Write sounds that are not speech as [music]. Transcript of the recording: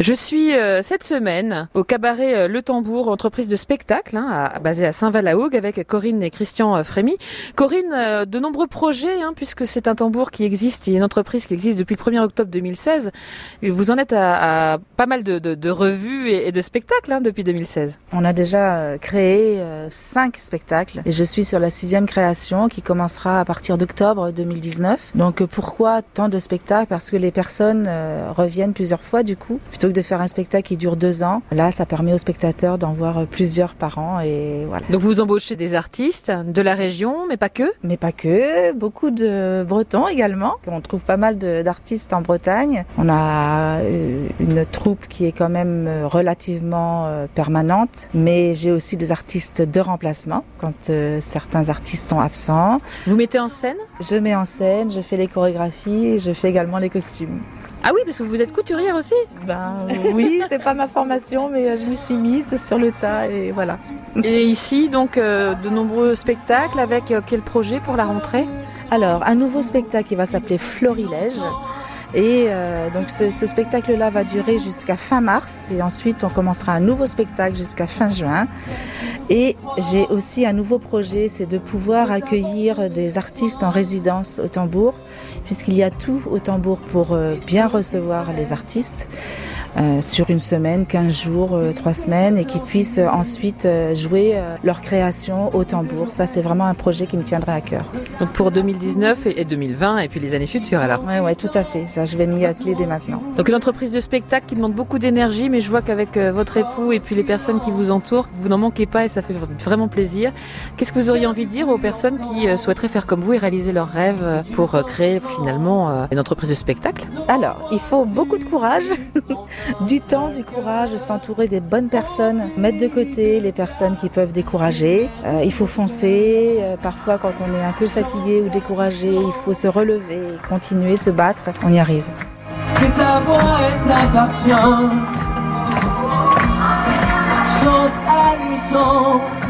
Je suis euh, cette semaine au cabaret euh, Le Tambour, entreprise de spectacle, hein, basée à Saint-Val-la-Hougue, avec Corinne et Christian euh, Frémy. Corinne, de nombreux projets, hein, puisque c'est un tambour qui existe, a une entreprise qui existe depuis le 1er octobre 2016. vous en êtes à, pas mal de, revues et, de spectacles hein, depuis 2016. On a déjà créé cinq spectacles et je suis sur la sixième création qui commencera à partir d'octobre 2019. Donc pourquoi tant de spectacles? Parce que les personnes reviennent plusieurs fois du coup que de faire un spectacle qui dure deux ans, là, ça permet aux spectateurs d'en voir plusieurs par an et voilà. Donc vous embauchez des artistes de la région, mais pas que? Mais pas que, beaucoup de Bretons également. On trouve pas mal d'artistes en Bretagne. On a euh, une troupe qui est quand même relativement euh, permanente, mais j'ai aussi des artistes de remplacement quand euh, certains artistes sont absents. Vous mettez en scène? Je mets en scène, je fais les chorégraphies, je fais également les costumes. Ah oui, parce que vous êtes couturière aussi Ben oui, c'est pas ma formation, mais euh, je m'y suis mise sur le tas et voilà. Et ici, donc, euh, de nombreux spectacles avec euh, quel projet pour la rentrée? Alors, un nouveau spectacle qui va s'appeler Florilège. Et donc ce, ce spectacle-là va durer jusqu'à fin mars et ensuite on commencera un nouveau spectacle jusqu'à fin juin. Et j'ai aussi un nouveau projet, c'est de pouvoir accueillir des artistes en résidence au tambour, puisqu'il y a tout au tambour pour euh, bien recevoir les artistes. Euh, sur une semaine, 15 jours, euh, 3 semaines, et qui puissent euh, ensuite jouer leur création au tambour. Ça, c'est vraiment un projet qui me tiendrait à cœur. Donc pour 2019 et 2020, et puis les années futures alors Oui, ouais, tout à fait. Ça, je vais m'y atteler dès maintenant. Donc une entreprise de spectacle qui demande beaucoup d'énergie, mais je vois qu'avec votre époux et puis les personnes qui vous entourent, vous n'en manquez pas et ça fait vraiment plaisir. Qu'est-ce que vous auriez envie de dire aux personnes qui souhaiteraient faire comme vous et réaliser leurs rêves pour créer finalement une entreprise de spectacle? Alors, il faut beaucoup de courage. [laughs] du temps, du courage, s'entourer des bonnes personnes, mettre de côté les personnes qui peuvent décourager. Euh, il faut foncer. Euh, parfois, quand on est un peu fatigué ou découragé, il faut se relever, continuer, se battre. On y arrive. C'est ta voix, elle t'appartient. Chante, chante.